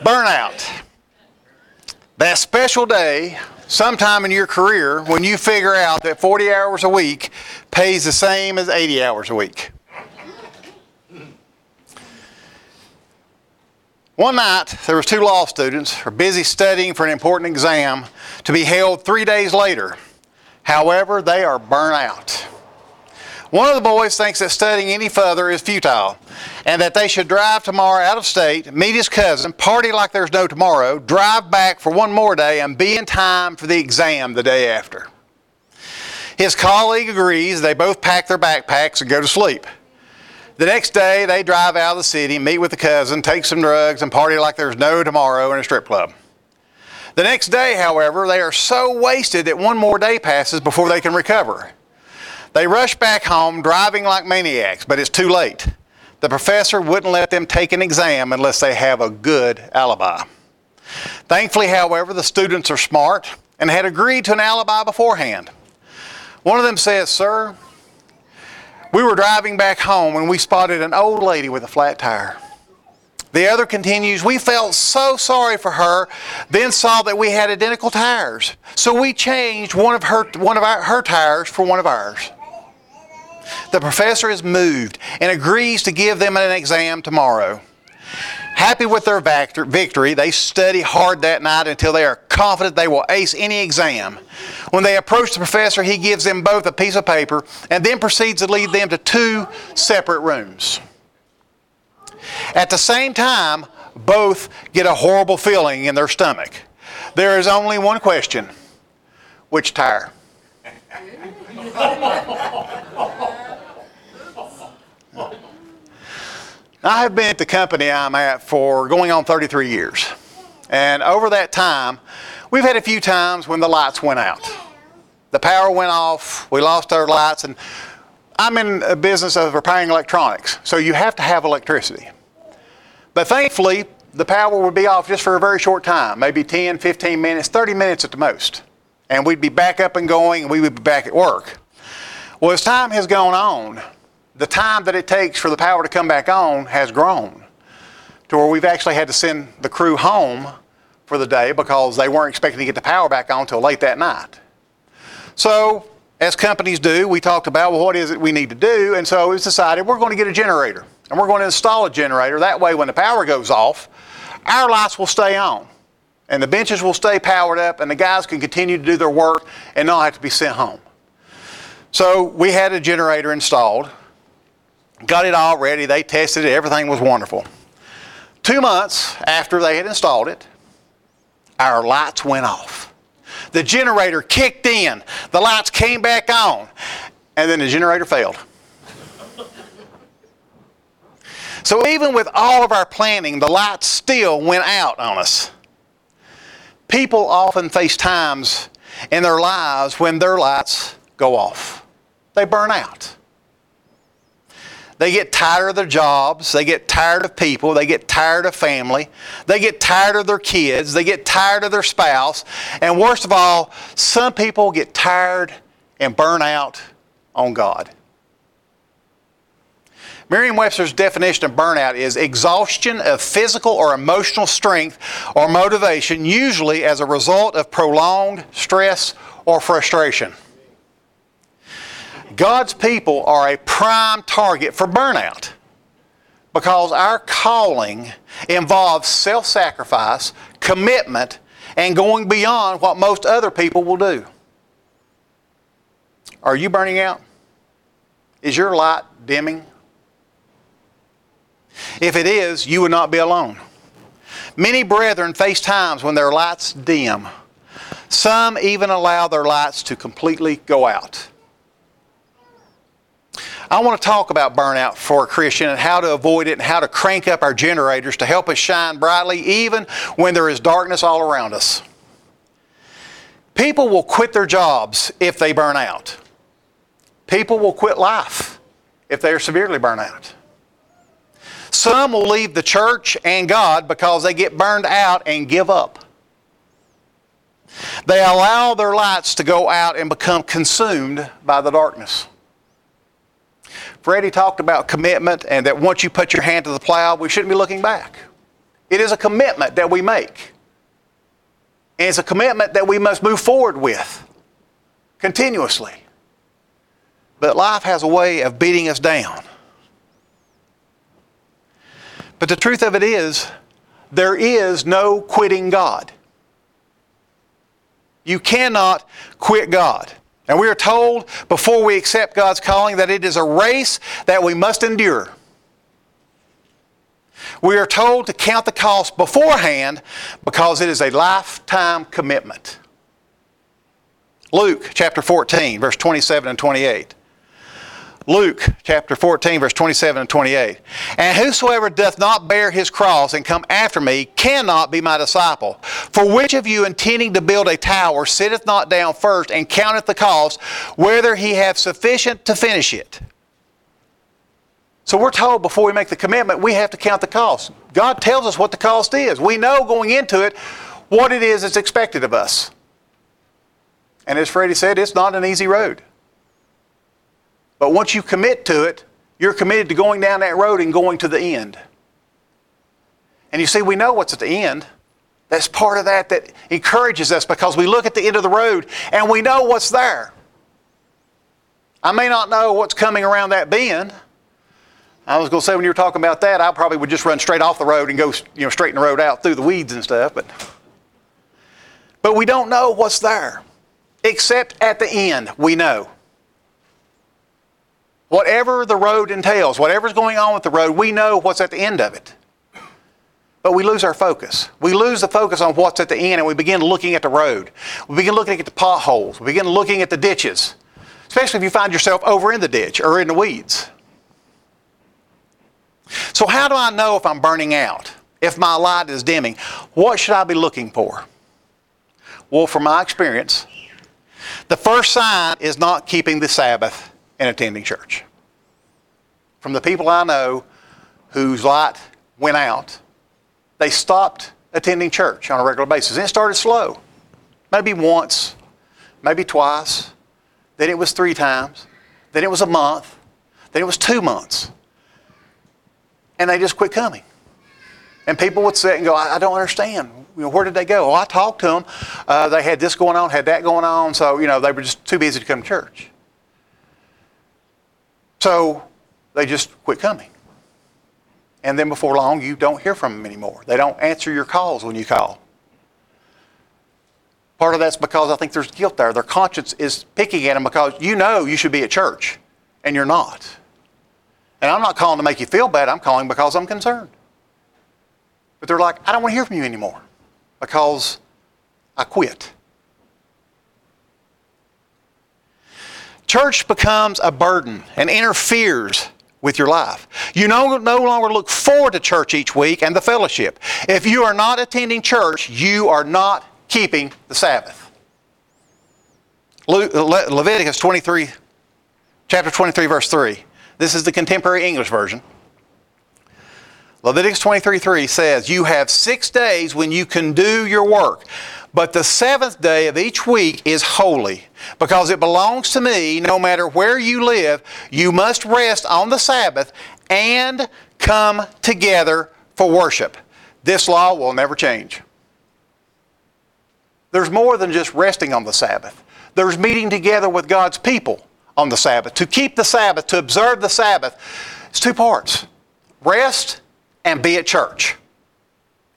Burnout. That special day, sometime in your career, when you figure out that 40 hours a week pays the same as 80 hours a week. One night, there was two law students who were busy studying for an important exam to be held three days later. However, they are burnt out. One of the boys thinks that studying any further is futile and that they should drive tomorrow out of state, meet his cousin, party like there's no tomorrow, drive back for one more day, and be in time for the exam the day after. His colleague agrees. They both pack their backpacks and go to sleep. The next day, they drive out of the city, meet with the cousin, take some drugs, and party like there's no tomorrow in a strip club. The next day, however, they are so wasted that one more day passes before they can recover. They rush back home driving like maniacs, but it's too late. The professor wouldn't let them take an exam unless they have a good alibi. Thankfully, however, the students are smart and had agreed to an alibi beforehand. One of them says, Sir, we were driving back home and we spotted an old lady with a flat tire. The other continues, We felt so sorry for her, then saw that we had identical tires. So we changed one of her, one of our, her tires for one of ours. The professor is moved and agrees to give them an exam tomorrow. Happy with their victory, they study hard that night until they are confident they will ace any exam. When they approach the professor, he gives them both a piece of paper and then proceeds to lead them to two separate rooms. At the same time, both get a horrible feeling in their stomach. There is only one question which tire? I have been at the company I'm at for going on 33 years. And over that time, we've had a few times when the lights went out. The power went off, we lost our lights, and I'm in a business of repairing electronics, so you have to have electricity. But thankfully, the power would be off just for a very short time, maybe 10, 15 minutes, 30 minutes at the most. And we'd be back up and going, and we would be back at work. Well, as time has gone on, the time that it takes for the power to come back on has grown to where we've actually had to send the crew home for the day because they weren't expecting to get the power back on until late that night. So, as companies do, we talked about well, what is it we need to do, and so it's decided we're going to get a generator and we're going to install a generator. That way, when the power goes off, our lights will stay on and the benches will stay powered up, and the guys can continue to do their work and not have to be sent home. So, we had a generator installed got it all ready. They tested it. Everything was wonderful. Two months after they had installed it, our lights went off. The generator kicked in. The lights came back on. And then the generator failed. So even with all of our planning, the lights still went out on us. People often face times in their lives when their lights go off. They burn out. They get tired of their jobs. They get tired of people. They get tired of family. They get tired of their kids. They get tired of their spouse. And worst of all, some people get tired and burn out on God. Merriam Webster's definition of burnout is exhaustion of physical or emotional strength or motivation, usually as a result of prolonged stress or frustration. God's people are a prime target for burnout because our calling involves self sacrifice, commitment, and going beyond what most other people will do. Are you burning out? Is your light dimming? If it is, you would not be alone. Many brethren face times when their lights dim. Some even allow their lights to completely go out. I want to talk about burnout for a Christian and how to avoid it and how to crank up our generators to help us shine brightly even when there is darkness all around us. People will quit their jobs if they burn out. People will quit life if they are severely burned out. Some will leave the church and God because they get burned out and give up. They allow their lights to go out and become consumed by the darkness. Freddie talked about commitment and that once you put your hand to the plow, we shouldn't be looking back. It is a commitment that we make. And it's a commitment that we must move forward with continuously. But life has a way of beating us down. But the truth of it is, there is no quitting God. You cannot quit God. And we are told before we accept God's calling that it is a race that we must endure. We are told to count the cost beforehand because it is a lifetime commitment. Luke chapter 14, verse 27 and 28. Luke chapter 14, verse 27 and 28. And whosoever doth not bear his cross and come after me cannot be my disciple. For which of you intending to build a tower sitteth not down first and counteth the cost, whether he have sufficient to finish it? So we're told before we make the commitment, we have to count the cost. God tells us what the cost is. We know going into it what it is that's expected of us. And as Freddie said, it's not an easy road. But once you commit to it, you're committed to going down that road and going to the end. And you see, we know what's at the end. That's part of that that encourages us because we look at the end of the road and we know what's there. I may not know what's coming around that bend. I was going to say when you were talking about that, I probably would just run straight off the road and go, you know, straighten the road out through the weeds and stuff. But, but we don't know what's there, except at the end we know. Whatever the road entails, whatever's going on with the road, we know what's at the end of it. But we lose our focus. We lose the focus on what's at the end and we begin looking at the road. We begin looking at the potholes. We begin looking at the ditches, especially if you find yourself over in the ditch or in the weeds. So, how do I know if I'm burning out? If my light is dimming? What should I be looking for? Well, from my experience, the first sign is not keeping the Sabbath and attending church. From the people I know whose light went out, they stopped attending church on a regular basis. And it started slow. Maybe once, maybe twice. Then it was three times. Then it was a month. Then it was two months. And they just quit coming. And people would sit and go, I, I don't understand. You know, where did they go? Well, I talked to them. Uh, they had this going on, had that going on. So, you know, they were just too busy to come to church. So they just quit coming. And then before long, you don't hear from them anymore. They don't answer your calls when you call. Part of that's because I think there's guilt there. Their conscience is picking at them because you know you should be at church and you're not. And I'm not calling to make you feel bad, I'm calling because I'm concerned. But they're like, I don't want to hear from you anymore because I quit. Church becomes a burden and interferes with your life. You no, no longer look forward to church each week and the fellowship. If you are not attending church, you are not keeping the Sabbath. Le- uh, Le- Leviticus 23, chapter 23, verse 3. This is the contemporary English version. Leviticus 23 3 says, You have six days when you can do your work. But the seventh day of each week is holy because it belongs to me. No matter where you live, you must rest on the Sabbath and come together for worship. This law will never change. There's more than just resting on the Sabbath, there's meeting together with God's people on the Sabbath. To keep the Sabbath, to observe the Sabbath, it's two parts rest and be at church.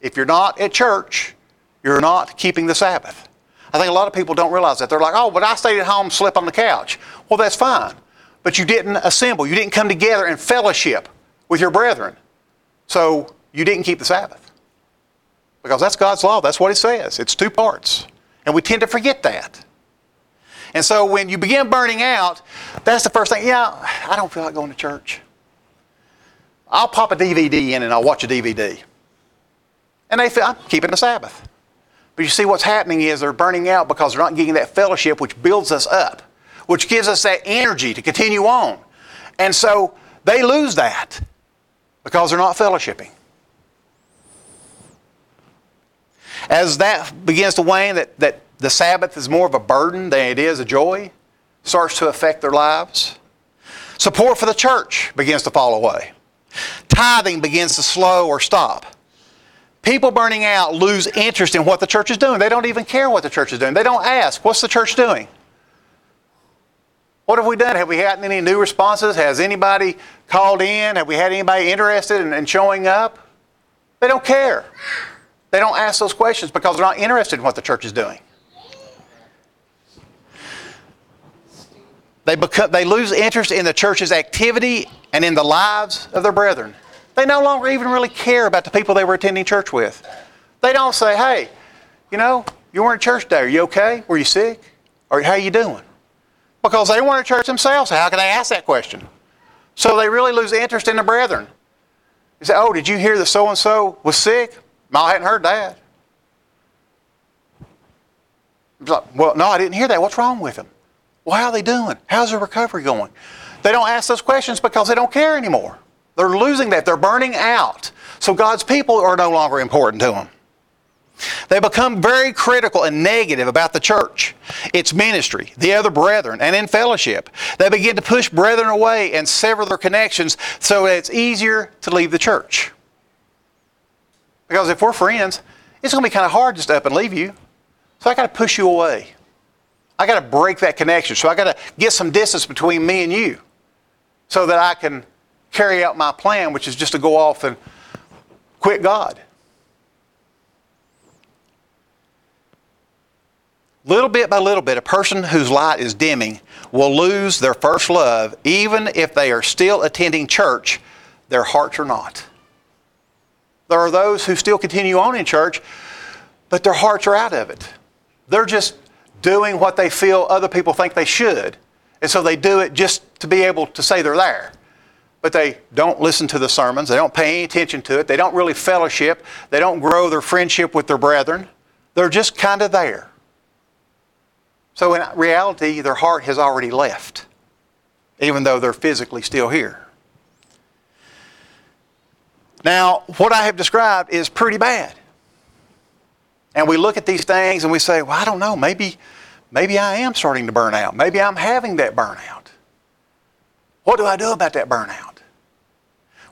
If you're not at church, you're not keeping the Sabbath. I think a lot of people don't realize that. They're like, oh, but I stayed at home, slept on the couch. Well, that's fine. But you didn't assemble. You didn't come together and fellowship with your brethren. So you didn't keep the Sabbath. Because that's God's law. That's what it says. It's two parts. And we tend to forget that. And so when you begin burning out, that's the first thing. Yeah, I don't feel like going to church. I'll pop a DVD in and I'll watch a DVD. And they feel I'm keeping the Sabbath. But you see, what's happening is they're burning out because they're not getting that fellowship which builds us up, which gives us that energy to continue on. And so they lose that because they're not fellowshipping. As that begins to wane, that, that the Sabbath is more of a burden than it is a joy, starts to affect their lives. Support for the church begins to fall away. Tithing begins to slow or stop. People burning out lose interest in what the church is doing. They don't even care what the church is doing. They don't ask, what's the church doing? What have we done? Have we had any new responses? Has anybody called in? Have we had anybody interested in, in showing up? They don't care. They don't ask those questions because they're not interested in what the church is doing. They, become, they lose interest in the church's activity and in the lives of their brethren. They no longer even really care about the people they were attending church with. They don't say, hey, you know, you weren't in church today. Are you okay? Were you sick? Or how are you doing? Because they weren't in church themselves. How can they ask that question? So they really lose interest in the brethren. They say, oh, did you hear that so and so was sick? No, I hadn't heard that. Well, no, I didn't hear that. What's wrong with him? Well, how are they doing? How's their recovery going? They don't ask those questions because they don't care anymore. They're losing that. They're burning out. So God's people are no longer important to them. They become very critical and negative about the church, its ministry, the other brethren, and in fellowship. They begin to push brethren away and sever their connections so that it's easier to leave the church. Because if we're friends, it's going to be kind of hard just to up and leave you. So I got to push you away. I got to break that connection. So I got to get some distance between me and you so that I can carry out my plan, which is just to go off and quit God. Little bit by little bit, a person whose light is dimming will lose their first love, even if they are still attending church, their hearts are not. There are those who still continue on in church, but their hearts are out of it. They're just doing what they feel other people think they should. And so they do it just to be able to say they're there. But they don't listen to the sermons. They don't pay any attention to it. They don't really fellowship. They don't grow their friendship with their brethren. They're just kind of there. So in reality, their heart has already left, even though they're physically still here. Now, what I have described is pretty bad. And we look at these things and we say, well, I don't know, maybe, maybe I am starting to burn out. Maybe I'm having that burnout. What do I do about that burnout?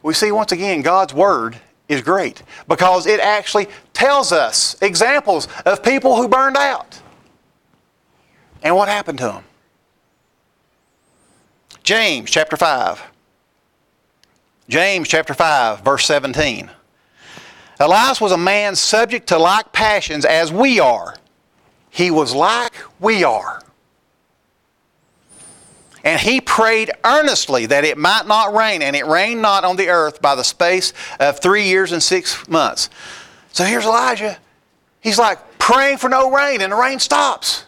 We see once again God's Word is great because it actually tells us examples of people who burned out. And what happened to them? James chapter 5. James chapter 5, verse 17. Elias was a man subject to like passions as we are. He was like we are. And he prayed earnestly that it might not rain, and it rained not on the earth by the space of three years and six months. So here's Elijah. He's like praying for no rain, and the rain stops.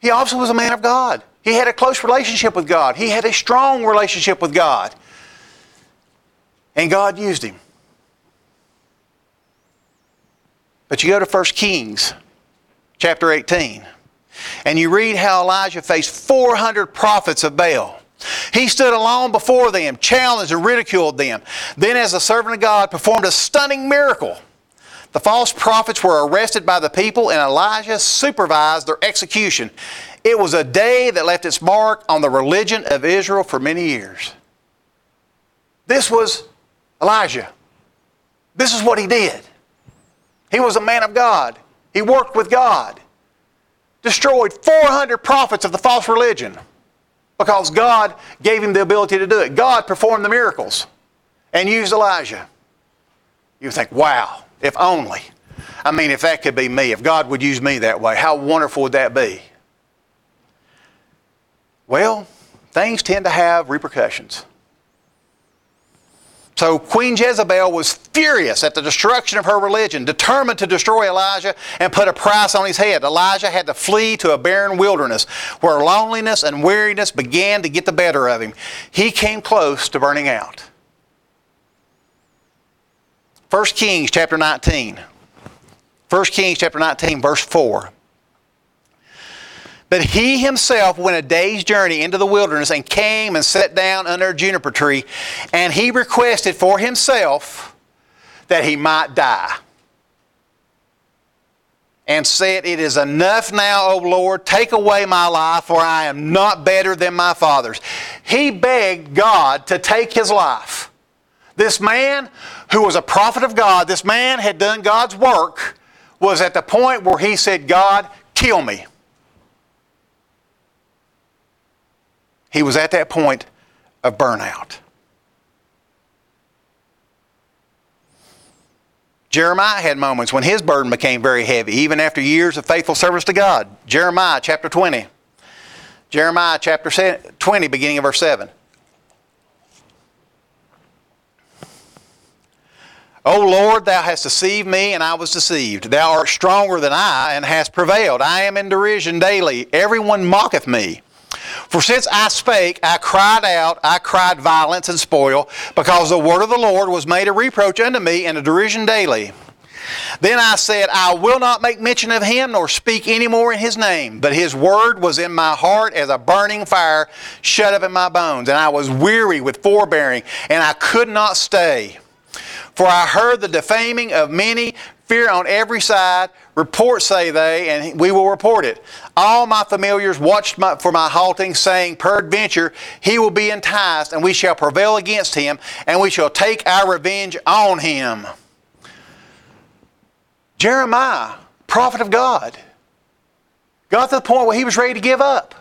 He also was a man of God. He had a close relationship with God, he had a strong relationship with God. And God used him. But you go to 1 Kings chapter 18, and you read how Elijah faced 400 prophets of Baal. He stood alone before them, challenged and ridiculed them. Then, as a servant of God, performed a stunning miracle. The false prophets were arrested by the people, and Elijah supervised their execution. It was a day that left its mark on the religion of Israel for many years. This was Elijah. This is what he did. He was a man of God. He worked with God. Destroyed 400 prophets of the false religion because God gave him the ability to do it. God performed the miracles and used Elijah. You think, wow, if only. I mean, if that could be me, if God would use me that way, how wonderful would that be? Well, things tend to have repercussions. So Queen Jezebel was furious at the destruction of her religion, determined to destroy Elijah and put a price on his head. Elijah had to flee to a barren wilderness where loneliness and weariness began to get the better of him. He came close to burning out. 1 Kings chapter 19. 1 Kings chapter 19 verse 4. But he himself went a day's journey into the wilderness and came and sat down under a juniper tree, and he requested for himself that he might die. And said, It is enough now, O Lord, take away my life, for I am not better than my fathers. He begged God to take his life. This man who was a prophet of God, this man had done God's work, was at the point where he said, God, kill me. He was at that point of burnout. Jeremiah had moments when his burden became very heavy, even after years of faithful service to God. Jeremiah chapter 20. Jeremiah chapter 20, beginning of verse 7. O Lord, thou hast deceived me, and I was deceived. Thou art stronger than I, and hast prevailed. I am in derision daily. Everyone mocketh me. For since I spake, I cried out, I cried violence and spoil, because the word of the Lord was made a reproach unto me and a derision daily. Then I said, I will not make mention of him, nor speak any more in his name. But his word was in my heart as a burning fire shut up in my bones. And I was weary with forbearing, and I could not stay. For I heard the defaming of many, fear on every side. Report, say they, and we will report it. All my familiars watched my, for my halting, saying, Peradventure he will be enticed, and we shall prevail against him, and we shall take our revenge on him. Jeremiah, prophet of God, got to the point where he was ready to give up.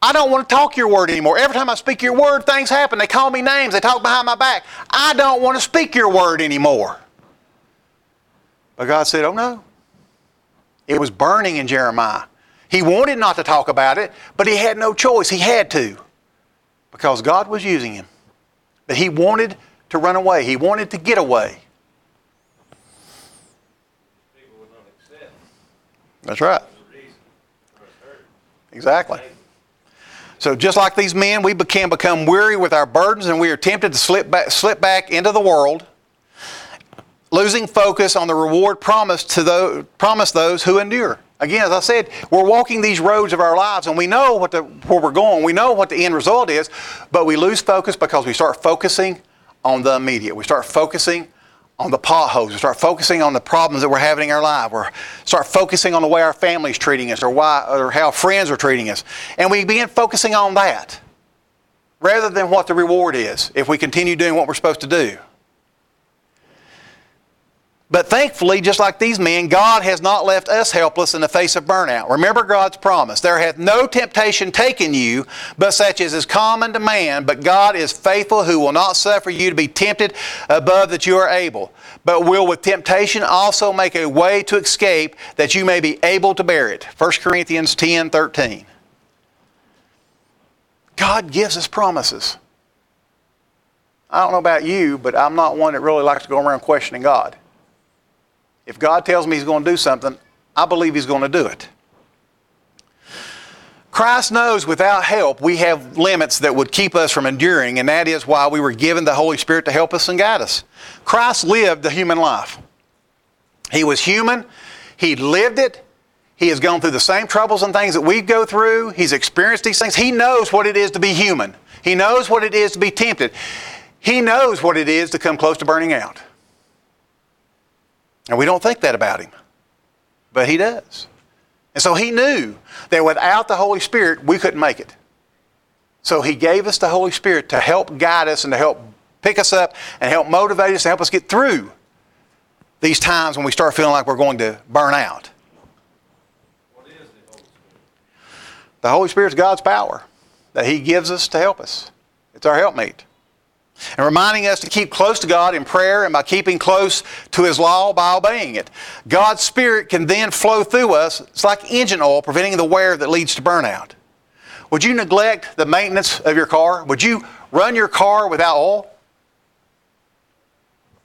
I don't want to talk your word anymore. Every time I speak your word, things happen. They call me names, they talk behind my back. I don't want to speak your word anymore. But God said, Oh no. It was burning in Jeremiah. He wanted not to talk about it, but he had no choice. He had to because God was using him. But he wanted to run away, he wanted to get away. That's right. Exactly. So just like these men, we can become weary with our burdens and we are tempted to slip back, slip back into the world, losing focus on the reward promised to those, promised those who endure. Again, as I said, we're walking these roads of our lives and we know what the, where we're going. We know what the end result is, but we lose focus because we start focusing on the immediate. We start focusing on the potholes. We start focusing on the problems that we're having in our life. We start focusing on the way our family's treating us or, why, or how friends are treating us. And we begin focusing on that rather than what the reward is if we continue doing what we're supposed to do. But thankfully, just like these men, God has not left us helpless in the face of burnout. Remember God's promise There hath no temptation taken you, but such as is common to man. But God is faithful, who will not suffer you to be tempted above that you are able, but will with temptation also make a way to escape that you may be able to bear it. 1 Corinthians 10 13. God gives us promises. I don't know about you, but I'm not one that really likes to go around questioning God. If God tells me He's going to do something, I believe He's going to do it. Christ knows without help we have limits that would keep us from enduring, and that is why we were given the Holy Spirit to help us and guide us. Christ lived the human life. He was human, He lived it, He has gone through the same troubles and things that we go through, He's experienced these things. He knows what it is to be human, He knows what it is to be tempted, He knows what it is to come close to burning out. And we don't think that about him. But he does. And so he knew that without the Holy Spirit, we couldn't make it. So he gave us the Holy Spirit to help guide us and to help pick us up and help motivate us and help us get through these times when we start feeling like we're going to burn out. The Holy Spirit? Is God's power that he gives us to help us. It's our helpmeet and reminding us to keep close to God in prayer and by keeping close to His law by obeying it. God's Spirit can then flow through us. It's like engine oil preventing the wear that leads to burnout. Would you neglect the maintenance of your car? Would you run your car without oil?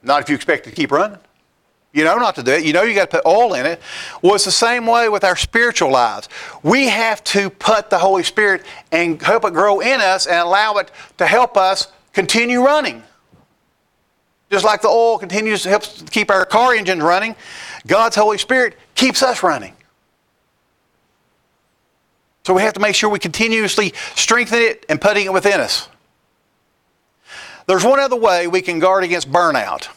Not if you expect it to keep running. You know not to do it. You know you got to put oil in it. Well, it's the same way with our spiritual lives. We have to put the Holy Spirit and help it grow in us and allow it to help us continue running. Just like the oil continues to help keep our car engines running, God's Holy Spirit keeps us running. So we have to make sure we continuously strengthen it and putting it within us. There's one other way we can guard against burnout.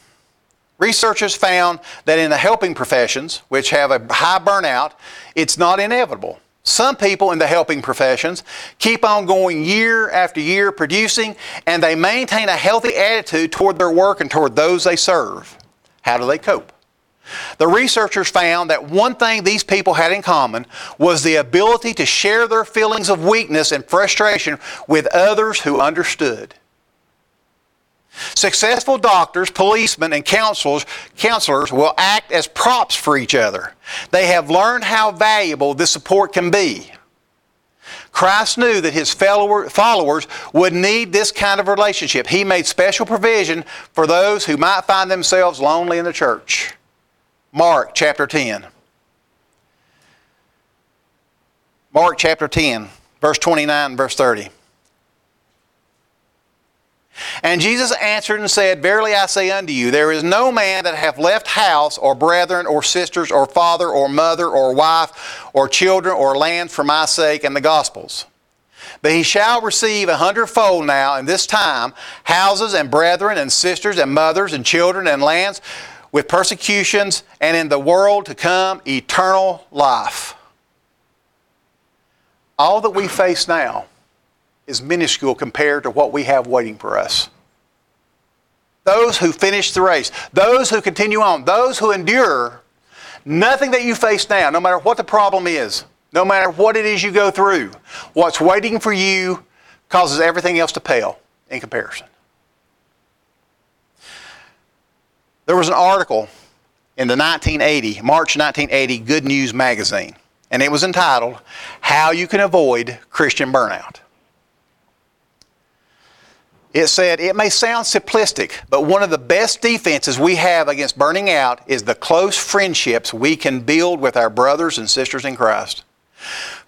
Researchers found that in the helping professions, which have a high burnout, it's not inevitable. Some people in the helping professions keep on going year after year producing, and they maintain a healthy attitude toward their work and toward those they serve. How do they cope? The researchers found that one thing these people had in common was the ability to share their feelings of weakness and frustration with others who understood. Successful doctors, policemen, and counselors, counselors will act as props for each other. They have learned how valuable this support can be. Christ knew that his followers would need this kind of relationship. He made special provision for those who might find themselves lonely in the church. Mark chapter 10. Mark chapter 10, verse 29 verse 30. And Jesus answered and said, Verily I say unto you, there is no man that hath left house, or brethren, or sisters, or father, or mother, or wife, or children, or lands for my sake and the gospel's. But he shall receive a hundredfold now in this time houses and brethren and sisters and mothers and children and lands with persecutions and in the world to come eternal life. All that we face now is minuscule compared to what we have waiting for us. Those who finish the race, those who continue on, those who endure, nothing that you face now, no matter what the problem is, no matter what it is you go through, what's waiting for you causes everything else to pale in comparison. There was an article in the 1980, March 1980 Good News magazine, and it was entitled How You Can Avoid Christian Burnout. It said, It may sound simplistic, but one of the best defenses we have against burning out is the close friendships we can build with our brothers and sisters in Christ.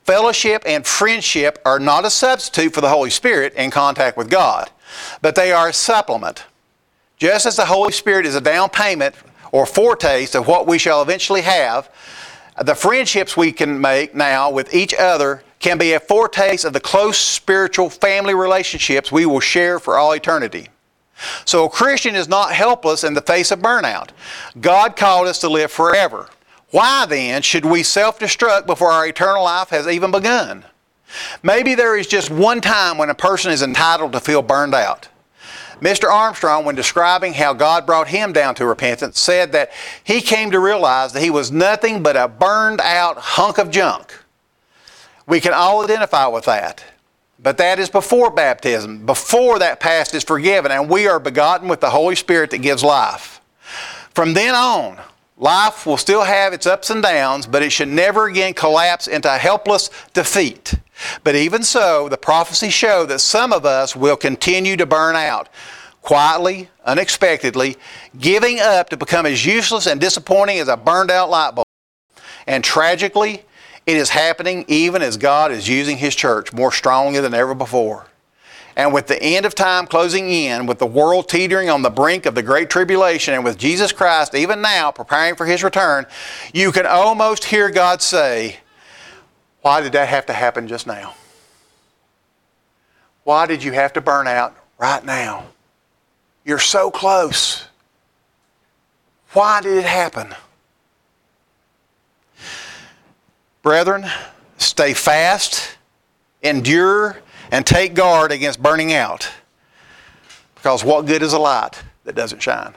Fellowship and friendship are not a substitute for the Holy Spirit in contact with God, but they are a supplement. Just as the Holy Spirit is a down payment or foretaste of what we shall eventually have, the friendships we can make now with each other can be a foretaste of the close spiritual family relationships we will share for all eternity. So a Christian is not helpless in the face of burnout. God called us to live forever. Why then should we self destruct before our eternal life has even begun? Maybe there is just one time when a person is entitled to feel burned out. Mr. Armstrong, when describing how God brought him down to repentance, said that he came to realize that he was nothing but a burned out hunk of junk. We can all identify with that. But that is before baptism, before that past is forgiven, and we are begotten with the Holy Spirit that gives life. From then on, life will still have its ups and downs, but it should never again collapse into helpless defeat. But even so, the prophecies show that some of us will continue to burn out, quietly, unexpectedly, giving up to become as useless and disappointing as a burned out light bulb. And tragically, it is happening even as God is using His church more strongly than ever before. And with the end of time closing in, with the world teetering on the brink of the Great Tribulation, and with Jesus Christ even now preparing for His return, you can almost hear God say, Why did that have to happen just now? Why did you have to burn out right now? You're so close. Why did it happen? Brethren, stay fast, endure, and take guard against burning out. Because what good is a light that doesn't shine?